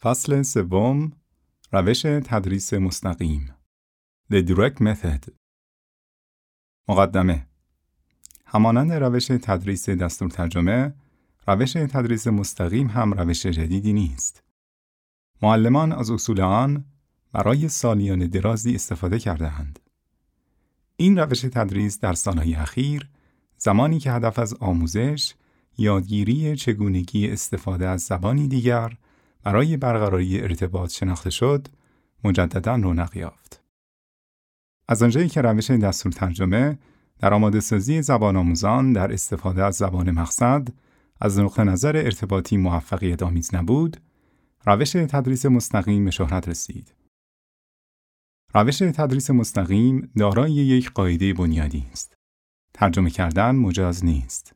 فصل سوم روش تدریس مستقیم. The Direct Method. مقدمه. همانند روش تدریس دستور ترجمه روش تدریس مستقیم هم روش جدیدی نیست. معلمان از اصول آن برای سالیان درازی استفاده کردهاند. این روش تدریس در سالهای اخیر زمانی که هدف از آموزش یادگیری چگونگی استفاده از زبانی دیگر برای برقراری ارتباط شناخته شد، مجددا رونق یافت. از آنجایی که روش دستور ترجمه در آماده سازی زبان آموزان در استفاده از زبان مقصد از نقطه نظر ارتباطی موفقیت آمیز نبود، روش تدریس مستقیم به شهرت رسید. روش تدریس مستقیم دارای یک قاعده بنیادی است. ترجمه کردن مجاز نیست.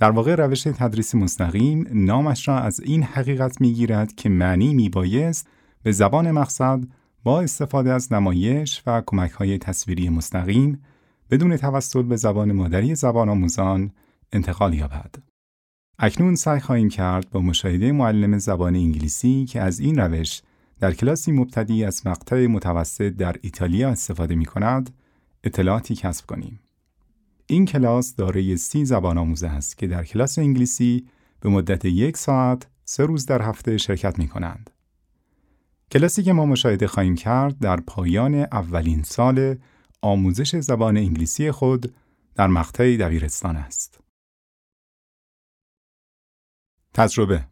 در واقع روش تدریس مستقیم نامش را از این حقیقت می گیرد که معنی می بایست به زبان مقصد با استفاده از نمایش و کمک های تصویری مستقیم بدون توسل به زبان مادری زبان آموزان انتقال یابد. اکنون سعی خواهیم کرد با مشاهده معلم زبان انگلیسی که از این روش در کلاسی مبتدی از مقطع متوسط در ایتالیا استفاده می کند، اطلاعاتی کسب کنیم. این کلاس دارای سی زبان آموزه است که در کلاس انگلیسی به مدت یک ساعت سه روز در هفته شرکت می کنند. کلاسی که ما مشاهده خواهیم کرد در پایان اولین سال آموزش زبان انگلیسی خود در مقطع دبیرستان است. تجربه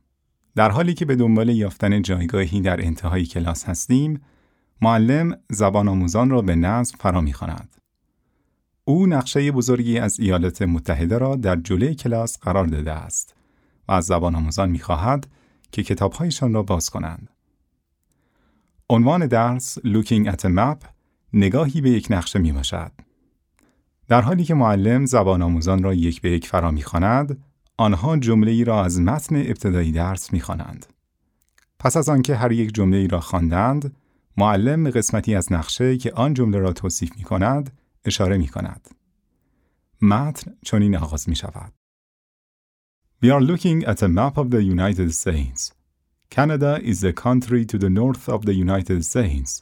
در حالی که به دنبال یافتن جایگاهی در انتهای کلاس هستیم، معلم زبان آموزان را به نظم فرا می‌خواند. او نقشه بزرگی از ایالات متحده را در جلوی کلاس قرار داده است و از زبان آموزان می خواهد که کتابهایشان را باز کنند. عنوان درس Looking at a Map نگاهی به یک نقشه می باشد. در حالی که معلم زبان آموزان را یک به یک فرا می خواند، آنها جمله ای را از متن ابتدایی درس می خوانند. پس از آنکه هر یک جمله ای را خواندند، معلم قسمتی از نقشه که آن جمله را توصیف می کند، اشاره می کند. متن چنین آغاز می شود. We are looking at a map of the United States. Canada is the country to the north of the United States,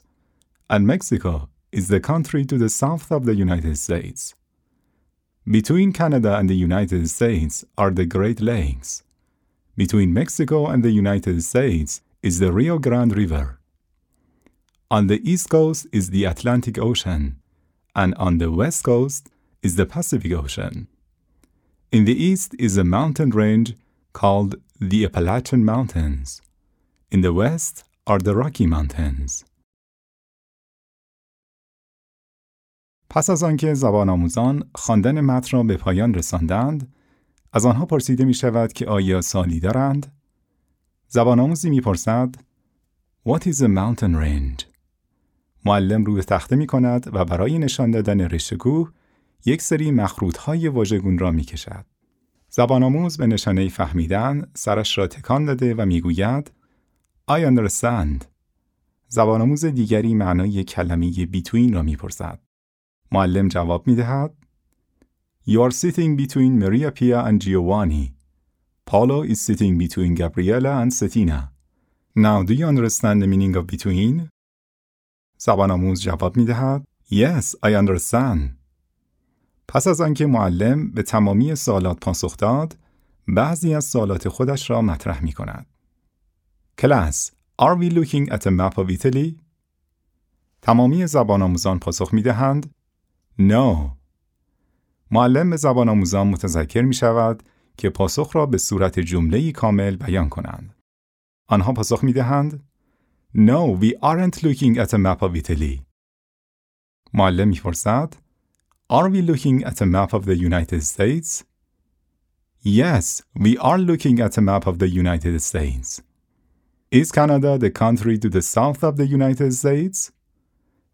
and Mexico is the country to the south of the United States. Between Canada and the United States are the Great Lakes. Between Mexico and the United States is the Rio Grande River. On the east coast is the Atlantic Ocean, and on the west coast is the Pacific Ocean. In the east is a mountain range called the Appalachian Mountains. In the west are the Rocky Mountains. پس از آنکه زبان آموزان خواندن متن را به پایان رساندند، از آنها پرسیده می شود که آیا سالی دارند؟ زبان آموزی می پرسد What is a mountain range? معلم روی تخته می کند و برای نشان دادن رشته کوه یک سری مخروط های واژگون را می کشد. زبان آموز به نشانه فهمیدن سرش را تکان داده و می گوید I understand. زبان آموز دیگری معنای کلمه between را می پرسد. معلم جواب می دهد You are sitting between Maria Pia and Giovanni. Paulo is sitting between Gabriela and Settina. Now do you understand the meaning of between? زبان آموز جواب می دهد Yes, I understand. پس از آنکه معلم به تمامی سوالات پاسخ داد، بعضی از سوالات خودش را مطرح می کند. کلاس Are we looking at a map of Italy? تمامی زبان آموزان پاسخ می دهند No. معلم به زبان آموزان متذکر می شود که پاسخ را به صورت جمله کامل بیان کنند. آنها پاسخ می دهند No, we aren't looking at a map of Italy. معلم میپرسد Are we looking at a map of the United States? Yes, we are looking at a map of the United States. Is Canada the country to the south of the United States?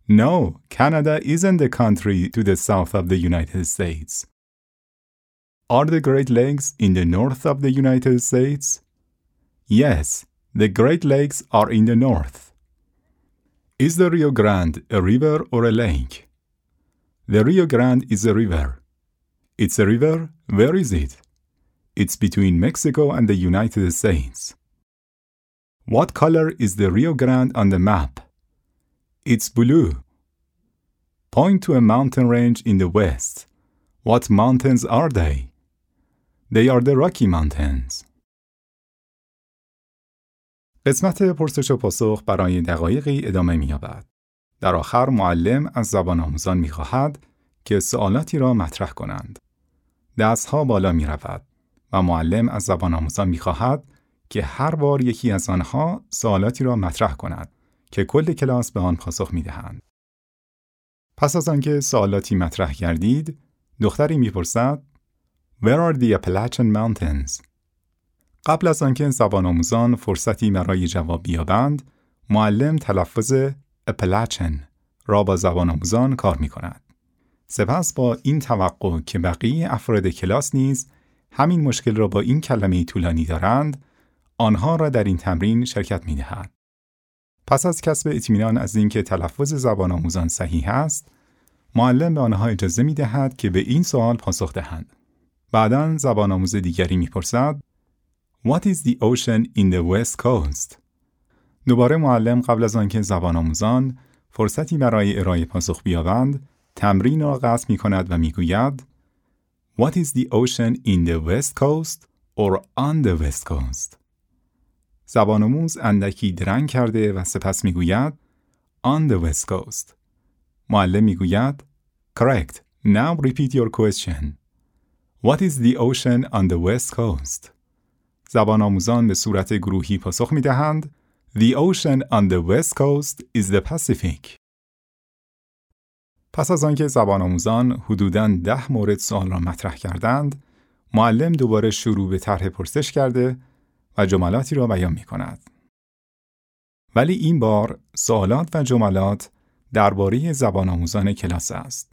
No, Canada isn't the country to the south of the United States. Are the Great Lakes in the north of the United States? Yes, the Great Lakes are in the north. Is the Rio Grande a river or a lake? The Rio Grande is a river. It's a river? Where is it? It's between Mexico and the United States. What color is the Rio Grande on the map? It's blue. Point to a mountain range in the west. What mountains are they? They are the Rocky Mountains. قسمت پرسش و پاسخ برای دقایقی ادامه می‌یابد. در آخر معلم از زبان آموزان می خواهد که سوالاتی را مطرح کنند. دستها بالا می رود و معلم از زبان آموزان می خواهد که هر بار یکی از آنها سوالاتی را مطرح کند که کل کلاس به آن پاسخ می دهند. پس از آنکه سوالاتی مطرح کردید، دختری می‌پرسد Where are the Appalachian Mountains? قبل از آنکه زبان آموزان فرصتی برای جواب بیابند، معلم تلفظ Appalachian را با زبان آموزان کار می کند. سپس با این توقع که بقیه افراد کلاس نیز همین مشکل را با این کلمه طولانی دارند، آنها را در این تمرین شرکت می دهد. پس از کسب اطمینان از اینکه تلفظ زبان آموزان صحیح است، معلم به آنها اجازه می دهد که به این سوال پاسخ دهند. بعدا زبان آموز دیگری می پرسد What is the ocean in the west coast? دوباره معلم قبل از آنکه زبان آموزان فرصتی برای ارائه پاسخ بیابند، تمرین را قطع می کند و می گوید What is the ocean in the west coast or on the west coast? زبان آموز اندکی درنگ کرده و سپس می گوید On the west coast. معلم می گوید Correct. Now repeat your question. What is the ocean on the west coast? زبان آموزان به صورت گروهی پاسخ می دهند The ocean on the west coast is the Pacific. پس از آنکه زبان آموزان حدوداً ده مورد سوال را مطرح کردند، معلم دوباره شروع به طرح پرسش کرده و جملاتی را بیان می کند. ولی این بار سوالات و جملات درباره زبان آموزان کلاس است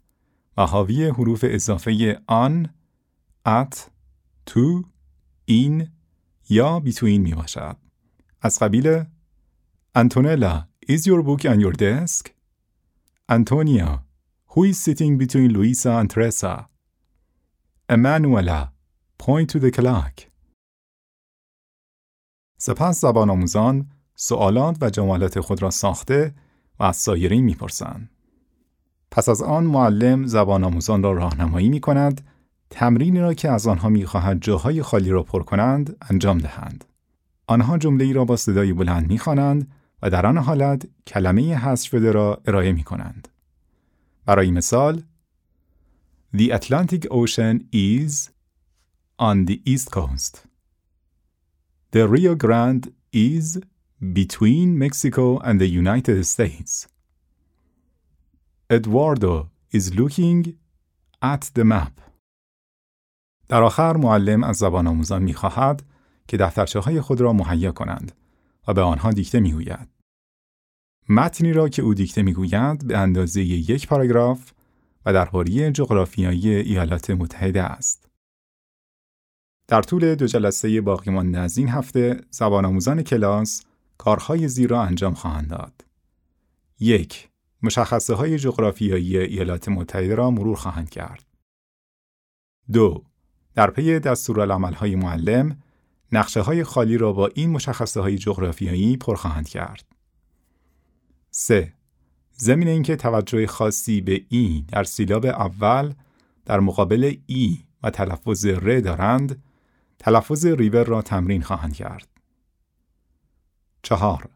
و حاوی حروف اضافه آن، ات، تو، این یا بیتوین می باشد. از قبیل Antonella, is your book on your desk? Antonia, who is sitting between Luisa and Teresa? Emanuela, point to the clock. سپس زبان آموزان سوالات و جملات خود را ساخته و از سایرین می‌پرسند. پس از آن معلم زبان آموزان را راهنمایی می کند تمرینی را که از آنها می‌خواهد جاهای خالی را پر کنند انجام دهند. آنها جمله ای را با صدای بلند می‌خوانند و در آن حالت کلمه حذف شده را ارائه می کنند. برای مثال The Atlantic Ocean is on the east coast. The Rio Grande is between Mexico and the United States. Eduardo is looking at the map. در آخر معلم از زبان آموزان می خواهد که دفترچه های خود را مهیا کنند و به آنها دیکته می گوید. متنی را که او دیکته می گوید به اندازه یک پاراگراف و درباره جغرافیایی ایالات متحده است. در طول دو جلسه باقی از این هفته زبان آموزان کلاس کارهای زیر را انجام خواهند داد. یک مشخصه های جغرافیایی ایالات متحده را مرور خواهند کرد. دو در پی دستورالعمل های معلم نقشه های خالی را با این مشخصه های جغرافیایی پر خواهند کرد. 3. زمین اینکه توجه خاصی به ای در سیلاب اول در مقابل ای و تلفظ ر دارند، تلفظ ریور را تمرین خواهند کرد. 4.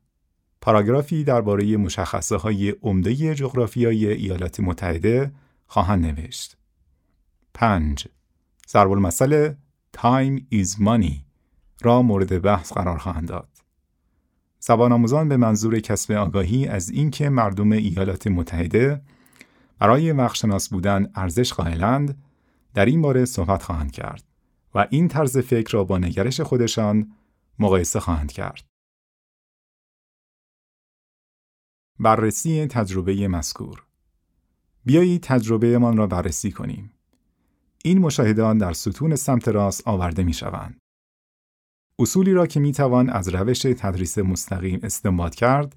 پاراگرافی درباره مشخصه های عمده جغرافیایی ایالات متحده خواهند نوشت. 5. ضرب المثل time is money را مورد بحث قرار خواهند داد. زبان آموزان به منظور کسب آگاهی از اینکه مردم ایالات متحده برای وقتشناس بودن ارزش قائلند در این باره صحبت خواهند کرد و این طرز فکر را با نگرش خودشان مقایسه خواهند کرد. بررسی تجربه مذکور بیایید تجربهمان را بررسی کنیم. این مشاهدان در ستون سمت راست آورده می شوند. اصولی را که می توان از روش تدریس مستقیم استنباط کرد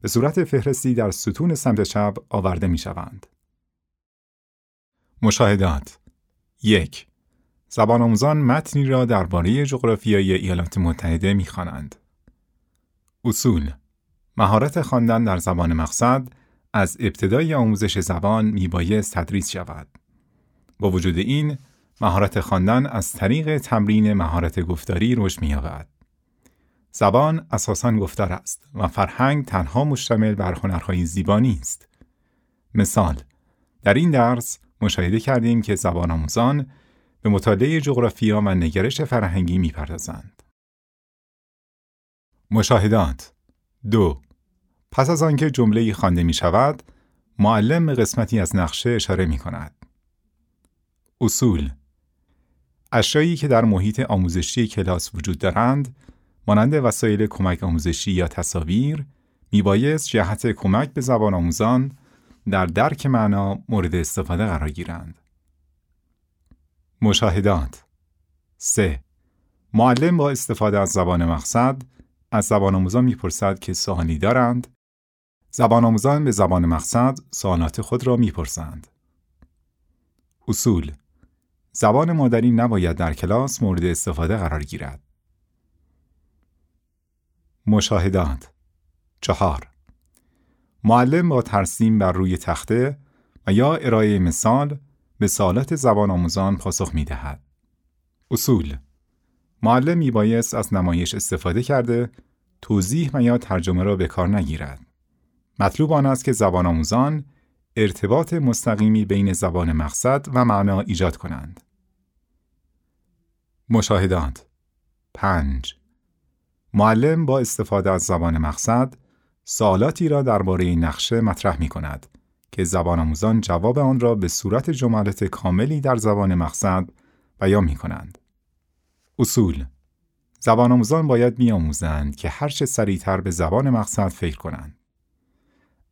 به صورت فهرستی در ستون سمت چپ آورده می شوند. مشاهدات یک زبان آموزان متنی را درباره جغرافیای ایالات متحده می خوانند. اصول مهارت خواندن در زبان مقصد از ابتدای آموزش زبان میبایست تدریس شود. با وجود این، مهارت خواندن از طریق تمرین مهارت گفتاری رشد می‌یابد. زبان اساساً گفتار است و فرهنگ تنها مشتمل بر هنرهای زیبانی است. مثال در این درس مشاهده کردیم که زبان آموزان به مطالعه جغرافیا و نگرش فرهنگی می‌پردازند. مشاهدات دو پس از آنکه جمله خوانده می شود، معلم قسمتی از نقشه اشاره می کند. اصول اشیایی که در محیط آموزشی کلاس وجود دارند، مانند وسایل کمک آموزشی یا تصاویر، میبایست جهت کمک به زبان آموزان در درک معنا مورد استفاده قرار گیرند. مشاهدات 3. معلم با استفاده از زبان مقصد از زبان آموزان می‌پرسد که سوالی دارند زبان آموزان به زبان مقصد سوالات خود را می‌پرسند. اصول زبان مادری نباید در کلاس مورد استفاده قرار گیرد. مشاهدات چهار معلم با ترسیم بر روی تخته و یا ارائه مثال به سوالات زبان آموزان پاسخ می دهد. اصول معلم می بایست از نمایش استفاده کرده توضیح و یا ترجمه را به کار نگیرد. مطلوب آن است که زبان آموزان ارتباط مستقیمی بین زبان مقصد و معنا ایجاد کنند. مشاهدات 5. معلم با استفاده از زبان مقصد سوالاتی را درباره نقشه مطرح می کند که زبان آموزان جواب آن را به صورت جملات کاملی در زبان مقصد بیان می کنند. اصول زبان آموزان باید بیاموزند که هرچه سریعتر به زبان مقصد فکر کنند.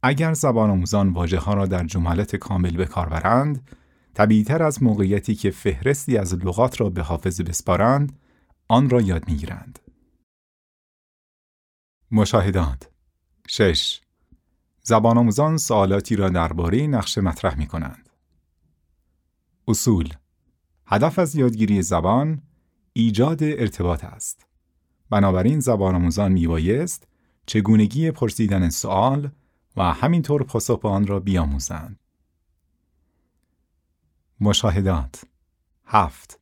اگر زبان آموزان واجه ها را در جملات کامل به کار برند، طبیعیتر از موقعیتی که فهرستی از لغات را به حافظه بسپارند، آن را یاد می‌گیرند. مشاهدات 6. زبان آموزان سوالاتی را درباره نقشه مطرح می کنند. اصول هدف از یادگیری زبان ایجاد ارتباط است. بنابراین زبان آموزان میبایست چگونگی پرسیدن سوال و همینطور پاسخ آن را بیاموزند. مشاهدات هفت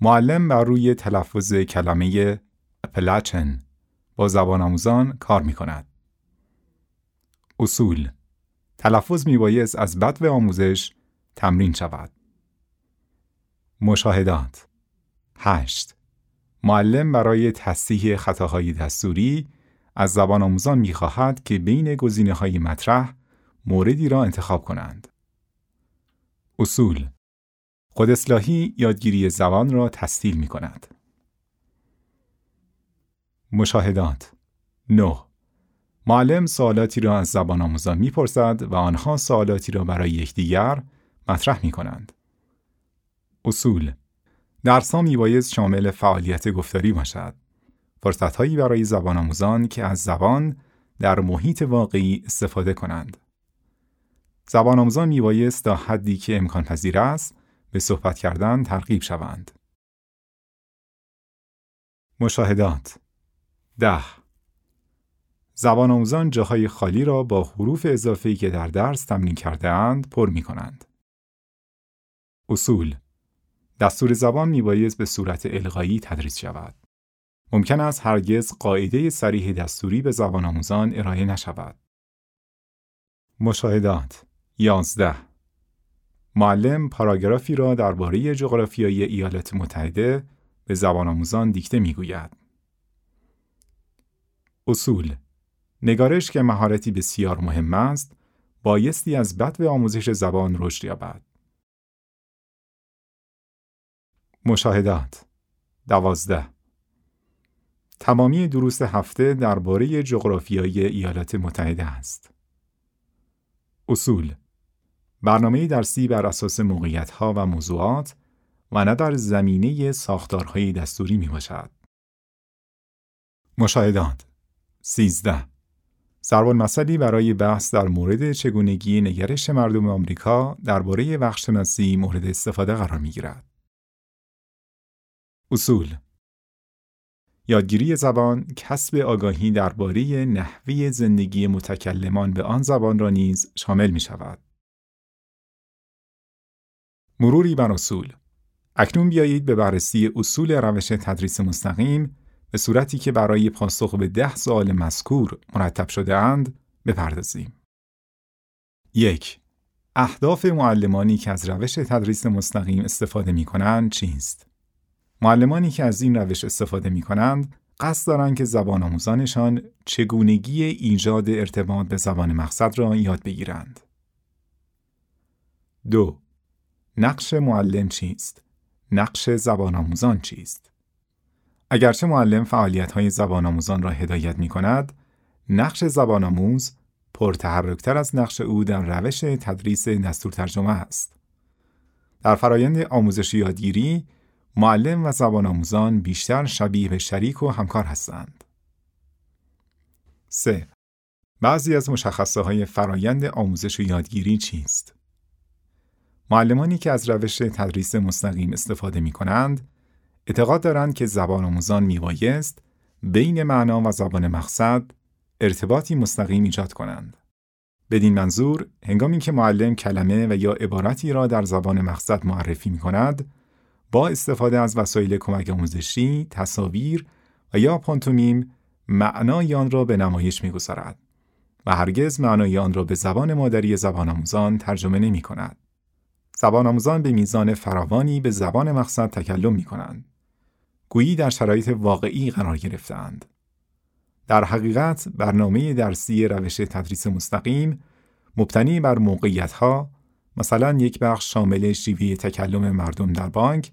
معلم بر روی تلفظ کلمه اپلچن با زبان آموزان کار می کند. اصول تلفظ می بایست از بد و آموزش تمرین شود. مشاهدات 8. معلم برای تصحیح خطاهای دستوری از زبان آموزان می خواهد که بین گزینه های مطرح موردی را انتخاب کنند. اصول خود اصلاحی یادگیری زبان را تسهیل می کند. مشاهدات 9. معلم سوالاتی را از زبان آموزان می پرسد و آنها سوالاتی را برای یکدیگر مطرح می کنند. اصول درسها میبایست شامل فعالیت گفتاری باشد. فرصتهایی برای زبان آموزان که از زبان در محیط واقعی استفاده کنند. زبان آموزان میبایست تا حدی که امکان پذیر است به صحبت کردن ترغیب شوند. مشاهدات ده زبان آموزان جاهای خالی را با حروف اضافه‌ای که در درس تمرین کرده اند پر می کنند. اصول دستور زبان میبایست به صورت الغایی تدریس شود. ممکن است هرگز قاعده سریح دستوری به زبان آموزان ارائه نشود. مشاهدات 11 معلم پاراگرافی را درباره جغرافیای ایالات متحده به زبان آموزان دیکته می‌گوید. اصول نگارش که مهارتی بسیار مهم است، بایستی از بد آموزش زبان رشد یابد. مشاهدات دوازده تمامی دروس هفته درباره جغرافیای ایالات متحده است. اصول برنامه درسی بر اساس موقعیت‌ها و موضوعات و نه در زمینه ساختارهای دستوری می باشد. مشاهدات 13 ضرب مسئلی برای بحث در مورد چگونگی نگرش مردم آمریکا درباره وقتشناسی مورد استفاده قرار می گیرد. اصول یادگیری زبان کسب آگاهی درباره نحوه زندگی متکلمان به آن زبان را نیز شامل می شود. مروری بر اصول اکنون بیایید به بررسی اصول روش تدریس مستقیم به صورتی که برای پاسخ به ده سوال مذکور مرتب شده اند بپردازیم. یک اهداف معلمانی که از روش تدریس مستقیم استفاده می کنند چیست؟ معلمانی که از این روش استفاده می کنند قصد دارند که زبان آموزانشان چگونگی ایجاد ارتباط به زبان مقصد را یاد بگیرند. دو نقش معلم چیست؟ نقش زبان آموزان چیست؟ اگرچه معلم فعالیت های زبان آموزان را هدایت می کند، نقش زبان آموز پرتحرکتر از نقش او در روش تدریس دستور ترجمه است. در فرایند آموزش یادگیری، معلم و زبان آموزان بیشتر شبیه به شریک و همکار هستند. 3. بعضی از مشخصه های فرایند آموزش و یادگیری چیست؟ معلمانی که از روش تدریس مستقیم استفاده می کنند، اعتقاد دارند که زبان آموزان می بایست بین معنا و زبان مقصد ارتباطی مستقیم ایجاد کنند. بدین منظور، هنگامی که معلم کلمه و یا عبارتی را در زبان مقصد معرفی می کند، با استفاده از وسایل کمک آموزشی، تصاویر و یا پانتومیم معنای آن را به نمایش می‌گذارد و هرگز معنای آن را به زبان مادری زبان آموزان ترجمه نمی کند. زبان آموزان به میزان فراوانی به زبان مقصد تکلم می کنند. گویی در شرایط واقعی قرار گرفتند. در حقیقت برنامه درسی روش تدریس مستقیم مبتنی بر موقعیت ها مثلا یک بخش شامل شیوه تکلم مردم در بانک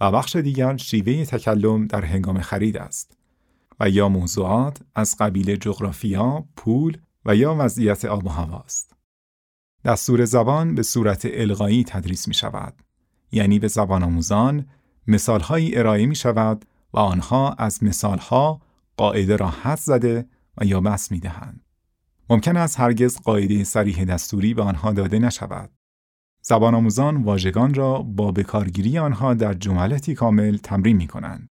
و بخش دیگر شیوه تکلم در هنگام خرید است و یا موضوعات از قبیل جغرافیا، پول و یا وضعیت آب و هوا است. دستور زبان به صورت الغایی تدریس می شود. یعنی به زبان آموزان مثالهایی ارائه می شود و آنها از مثالها قاعده را حد زده و یا بس می دهند. ممکن است هرگز قاعده سریح دستوری به آنها داده نشود. زبان آموزان واژگان را با بکارگیری آنها در جملاتی کامل تمرین می کنند.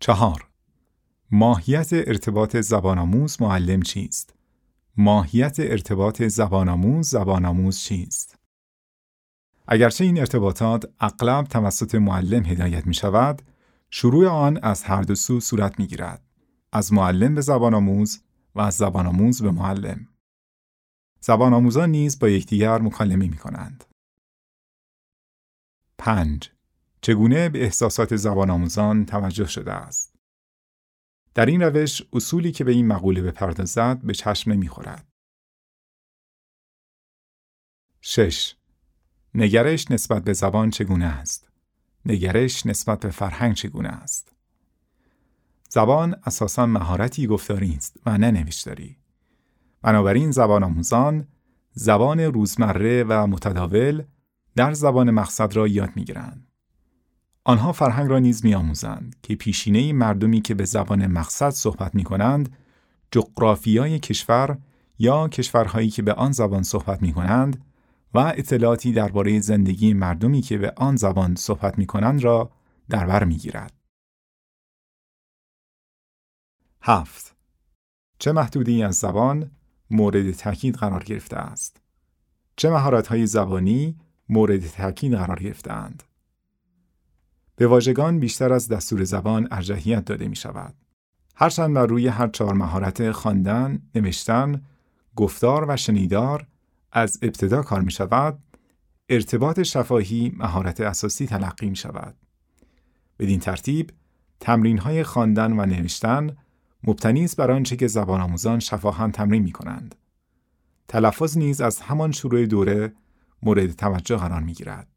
چهار ماهیت ارتباط زبان آموز معلم چیست؟ ماهیت ارتباط زبان آموز زبان آموز چیست؟ اگرچه این ارتباطات اغلب توسط معلم هدایت می شود، شروع آن از هر دو سو صورت می گیرد. از معلم به زبان آموز و از زبان آموز به معلم. زبان آموزان نیز با یکدیگر مکالمه می کنند. 5. چگونه به احساسات زبان آموزان توجه شده است؟ در این روش اصولی که به این مقوله بپردازد به چشم نمی‌خورد. 6. نگرش نسبت به زبان چگونه است؟ نگرش نسبت به فرهنگ چگونه است؟ زبان اساسا مهارتی گفتاری است و نه نوشتاری. بنابراین زبان آموزان زبان روزمره و متداول در زبان مقصد را یاد می‌گیرند. آنها فرهنگ را نیز میآموزند که پیشینه مردمی که به زبان مقصد صحبت می کنند جغرافیای کشور یا کشورهایی که به آن زبان صحبت می کنند و اطلاعاتی درباره زندگی مردمی که به آن زبان صحبت می کنند را در بر می گیرد. هفت چه محدودی از زبان مورد تاکید قرار گرفته است؟ چه مهارت‌های زبانی مورد تاکید قرار گرفتهاند؟ به واژگان بیشتر از دستور زبان ارجحیت داده می شود. هرچند بر روی هر چهار مهارت خواندن، نوشتن، گفتار و شنیدار از ابتدا کار می شود، ارتباط شفاهی مهارت اساسی تلقی می شود. بدین ترتیب، تمرین های خواندن و نوشتن مبتنی است بر آنچه که زبان آموزان شفاهن تمرین می کنند. تلفظ نیز از همان شروع دوره مورد توجه قرار می گیرد.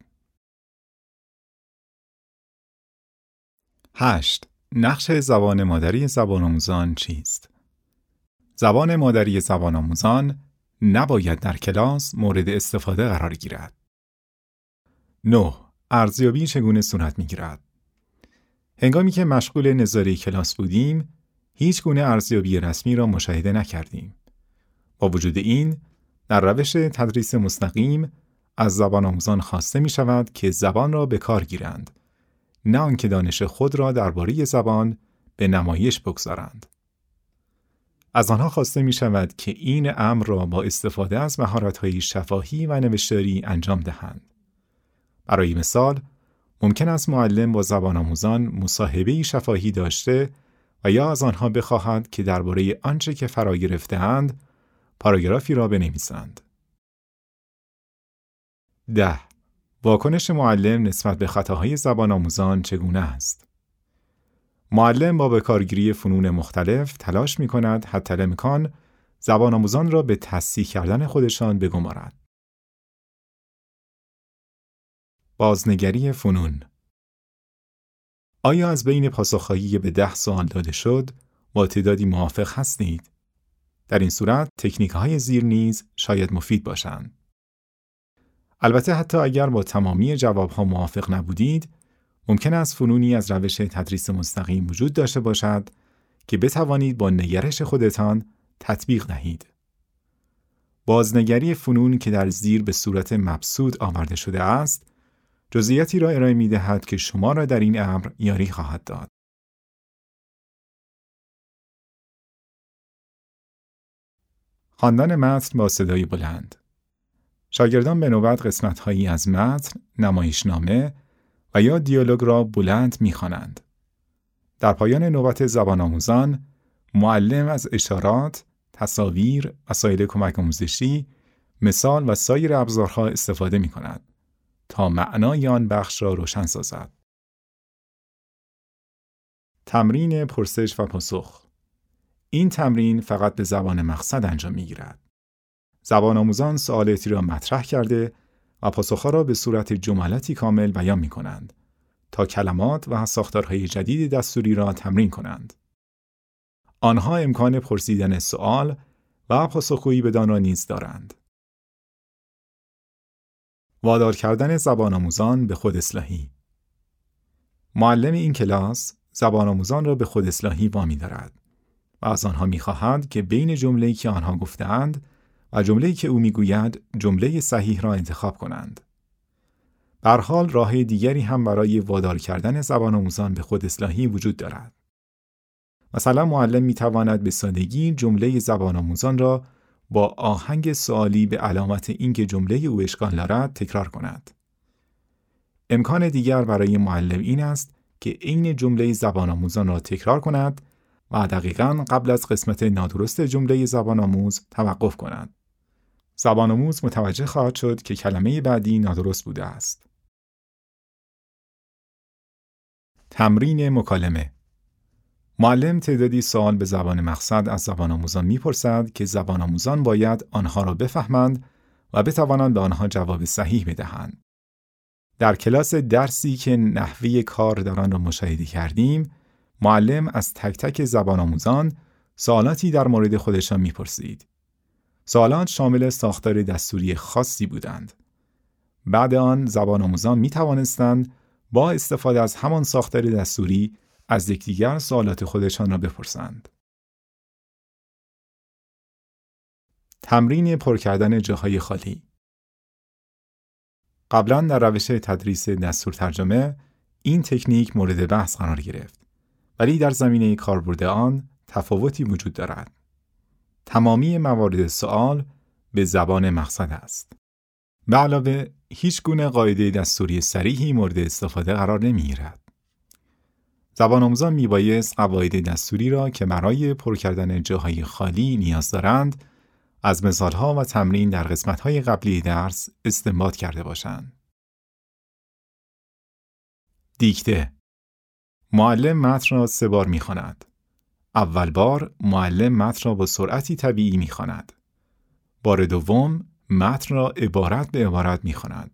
8. نقش زبان مادری زبان آموزان چیست؟ زبان مادری زبان آموزان نباید در کلاس مورد استفاده قرار گیرد. 9. ارزیابی چگونه صورت می گیرد؟ هنگامی که مشغول نظاری کلاس بودیم، هیچ گونه ارزیابی رسمی را مشاهده نکردیم. با وجود این، در روش تدریس مستقیم از زبان آموزان خواسته می شود که زبان را به کار گیرند نه آنکه دانش خود را درباره زبان به نمایش بگذارند. از آنها خواسته می شود که این امر را با استفاده از مهارت‌های شفاهی و نوشتاری انجام دهند. برای مثال، ممکن است معلم با زبان آموزان مصاحبه شفاهی داشته و یا از آنها بخواهد که درباره آنچه که فرا گرفتهاند پاراگرافی را بنویسند. ده واکنش معلم نسبت به خطاهای زبان آموزان چگونه است؟ معلم با به کارگیری فنون مختلف تلاش می کند حتی امکان زبان آموزان را به تصحیح کردن خودشان بگمارد. بازنگری فنون آیا از بین پاسخهایی به ده سوال داده شد با تعدادی موافق هستید؟ در این صورت تکنیک های زیر نیز شاید مفید باشند. البته حتی اگر با تمامی جواب ها موافق نبودید، ممکن است فنونی از روش تدریس مستقیم وجود داشته باشد که بتوانید با نگرش خودتان تطبیق دهید. بازنگری فنون که در زیر به صورت مبسود آورده شده است، جزئیاتی را ارائه می دهد که شما را در این امر یاری خواهد داد. خواندن متن با صدای بلند شاگردان به نوبت قسمتهایی از متن، نمایشنامه و یا دیالوگ را بلند می‌خوانند. در پایان نوبت زبان آموزان، معلم از اشارات، تصاویر، وسایل کمک آموزشی، مثال و سایر ابزارها استفاده می کند تا معنای آن بخش را روشن سازد. تمرین پرسش و پاسخ این تمرین فقط به زبان مقصد انجام می گیرد. زبان آموزان سوالاتی را مطرح کرده و پاسخها را به صورت جملاتی کامل بیان می کنند تا کلمات و ساختارهای جدید دستوری را تمرین کنند. آنها امکان پرسیدن سوال و پاسخگویی بدان را نیز دارند. وادار کردن زبان آموزان به خود اصلاحی معلم این کلاس زبان آموزان را به خود اصلاحی وامی دارد و از آنها می‌خواهد که بین جمله‌ای که آنها گفتند و جمله‌ای که او می‌گوید جمله صحیح را انتخاب کنند. بر حال راه دیگری هم برای وادار کردن زبان آموزان به خود اصلاحی وجود دارد. مثلا معلم می تواند به سادگی جمله زبان آموزان را با آهنگ سوالی به علامت اینکه جمله او اشکال دارد تکرار کند. امکان دیگر برای معلم این است که عین جمله زبان آموزان را تکرار کند و دقیقا قبل از قسمت نادرست جمله زبان آموز توقف کند. زبان آموز متوجه خواهد شد که کلمه بعدی نادرست بوده است. تمرین مکالمه معلم تعدادی سوال به زبان مقصد از زبان آموزان می‌پرسد که زبان آموزان باید آنها را بفهمند و بتوانند به آنها جواب صحیح بدهند. در کلاس درسی که نحوه کار در آن را مشاهده کردیم، معلم از تک تک زبان آموزان سوالاتی در مورد خودشان می‌پرسید. سوالات شامل ساختار دستوری خاصی بودند. بعد آن زبان آموزان می توانستند با استفاده از همان ساختار دستوری از یکدیگر سوالات خودشان را بپرسند. تمرین پر کردن جاهای خالی قبلا در روش تدریس دستور ترجمه این تکنیک مورد بحث قرار گرفت ولی در زمینه کاربرد آن تفاوتی وجود دارد. تمامی موارد سوال به زبان مقصد است. به علاوه هیچ گونه قاعده دستوری سریحی مورد استفاده قرار نمی گیرد. زبان آموزان می بایست قواعد دستوری را که برای پر کردن جاهای خالی نیاز دارند از مثالها و تمرین در قسمتهای قبلی درس استنباط کرده باشند. دیکته معلم متن را سه بار می اول بار معلم متن را با سرعتی طبیعی می‌خواند. بار دوم متن را عبارت به عبارت می‌خواند.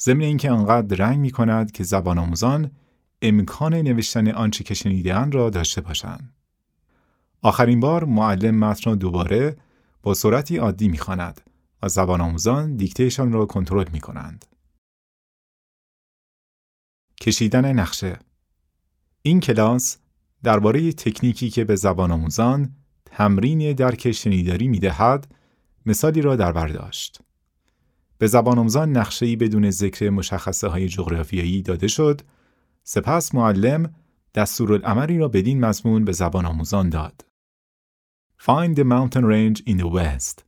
ضمن اینکه آنقدر رنگ می کند که زبان آموزان امکان نوشتن آنچه که شنیدهاند را داشته باشند. آخرین بار معلم متن را دوباره با سرعتی عادی می‌خواند و زبان آموزان دیکتهشان را کنترل می کنند. کشیدن نقشه این کلاس درباره تکنیکی که به زبان آموزان تمرین درک شنیداری می دهد، مثالی را در برداشت. به زبان آموزان نقشه‌ای بدون ذکر مشخصه های جغرافیایی داده شد سپس معلم دستورالعملی را بدین مضمون به زبان آموزان داد. Find the mountain range in the west.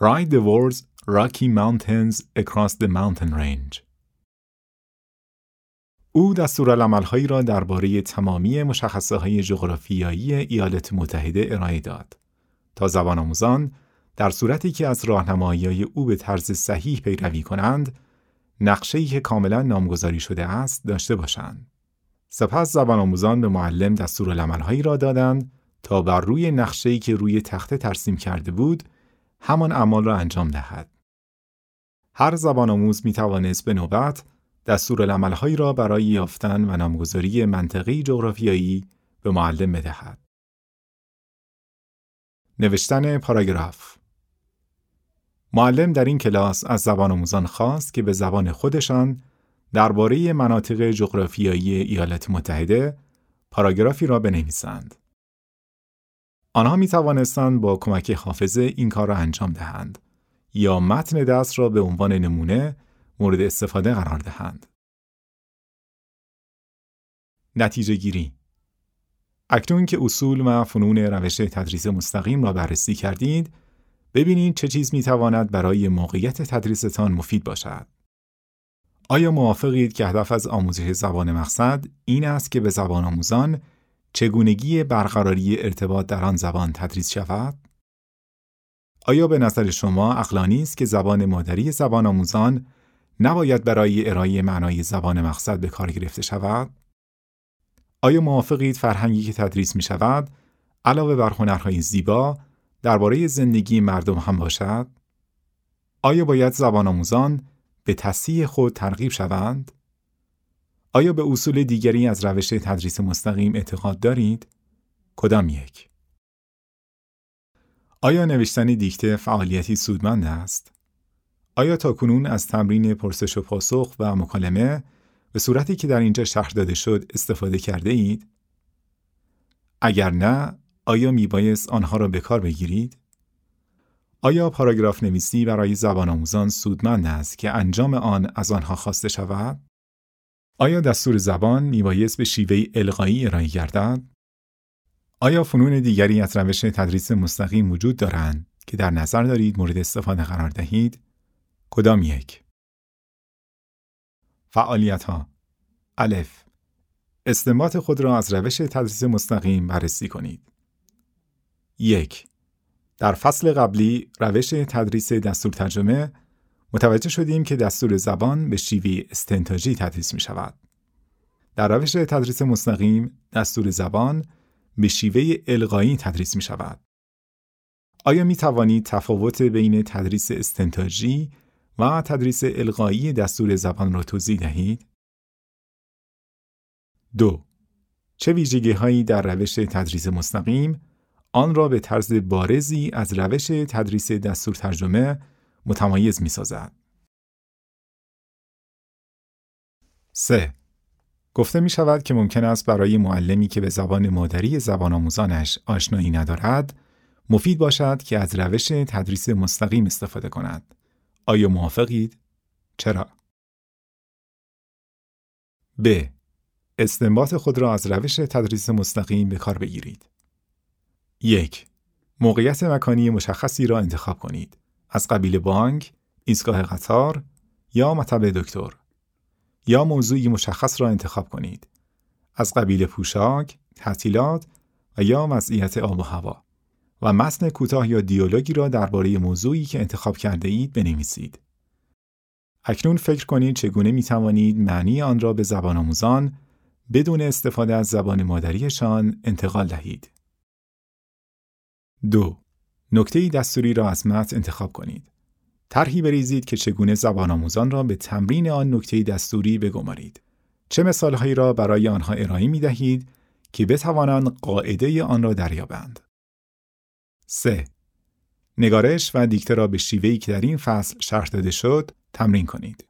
Write the words Rocky Mountains across the mountain range. او دستورالعملهایی را درباره تمامی مشخصه های جغرافیایی ایالات متحده ارائه داد تا زبان آموزان در صورتی که از راهنمایی او به طرز صحیح پیروی کنند نقشه‌ای که کاملا نامگذاری شده است داشته باشند. سپس زبان آموزان به معلم دستورالعملهایی را دادند تا بر روی نقشه‌ای که روی تخته ترسیم کرده بود همان اعمال را انجام دهد. هر زبان آموز می توانست به نوبت دستورالعملهایی را برای یافتن و نامگذاری منطقی جغرافیایی به معلم بدهد. نوشتن پاراگراف معلم در این کلاس از زبان آموزان خواست که به زبان خودشان درباره مناطق جغرافیایی ایالات متحده پاراگرافی را بنویسند. آنها می توانستند با کمک حافظه این کار را انجام دهند یا متن دست را به عنوان نمونه مورد استفاده قرار دهند. نتیجه گیری اکنون که اصول و فنون روش تدریس مستقیم را بررسی کردید، ببینید چه چیز می تواند برای موقعیت تدریستان مفید باشد. آیا موافقید که هدف از آموزش زبان مقصد این است که به زبان آموزان چگونگی برقراری ارتباط در آن زبان تدریس شود؟ آیا به نظر شما اقلانی است که زبان مادری زبان آموزان نباید برای ارائه معنای زبان مقصد به کار گرفته شود؟ آیا موافقید فرهنگی که تدریس می شود علاوه بر هنرهای زیبا درباره زندگی مردم هم باشد؟ آیا باید زبان آموزان به تصحیح خود ترغیب شوند؟ آیا به اصول دیگری از روش تدریس مستقیم اعتقاد دارید؟ کدام یک؟ آیا نوشتن دیکته فعالیتی سودمند است؟ آیا تا کنون از تمرین پرسش و پاسخ و مکالمه به صورتی که در اینجا شرح داده شد استفاده کرده اید؟ اگر نه، آیا میبایست آنها را به کار بگیرید؟ آیا پاراگراف نویسی برای زبان آموزان سودمند است که انجام آن از آنها خواسته شود؟ آیا دستور زبان میبایست به شیوه القایی ارائه گردد؟ آیا فنون دیگری از روش تدریس مستقیم وجود دارند که در نظر دارید مورد استفاده قرار دهید؟ کدام یک؟ فعالیت ها الف استنباط خود را از روش تدریس مستقیم بررسی کنید. یک در فصل قبلی روش تدریس دستور ترجمه متوجه شدیم که دستور زبان به شیوه استنتاجی تدریس می شود. در روش تدریس مستقیم دستور زبان به شیوه القایی تدریس می شود. آیا می توانید تفاوت بین تدریس استنتاجی و تدریس القایی دستور زبان را توضیح دهید؟ دو چه ویژگی هایی در روش تدریس مستقیم آن را به طرز بارزی از روش تدریس دستور ترجمه متمایز می سازد. 3. گفته می شود که ممکن است برای معلمی که به زبان مادری زبان آموزانش آشنایی ندارد مفید باشد که از روش تدریس مستقیم استفاده کند. آیا موافقید؟ چرا؟ ب. استنباط خود را از روش تدریس مستقیم به کار بگیرید. یک موقعیت مکانی مشخصی را انتخاب کنید. از قبیل بانک، ایستگاه قطار یا مطب دکتر. یا موضوعی مشخص را انتخاب کنید. از قبیل پوشاک، تعطیلات و یا وضعیت آب و هوا. و متن کوتاه یا دیالوگی را درباره موضوعی که انتخاب کرده اید بنویسید. اکنون فکر کنید چگونه می توانید معنی آن را به زبان آموزان بدون استفاده از زبان مادریشان انتقال دهید. دو نکته دستوری را از متن انتخاب کنید. طرحی بریزید که چگونه زبان آموزان را به تمرین آن نکته دستوری بگمارید. چه مثالهایی را برای آنها ارائه می دهید که بتوانند قاعده آن را دریابند. 3. نگارش و دیکته را به شیوهی که در این فصل شرح داده شد تمرین کنید.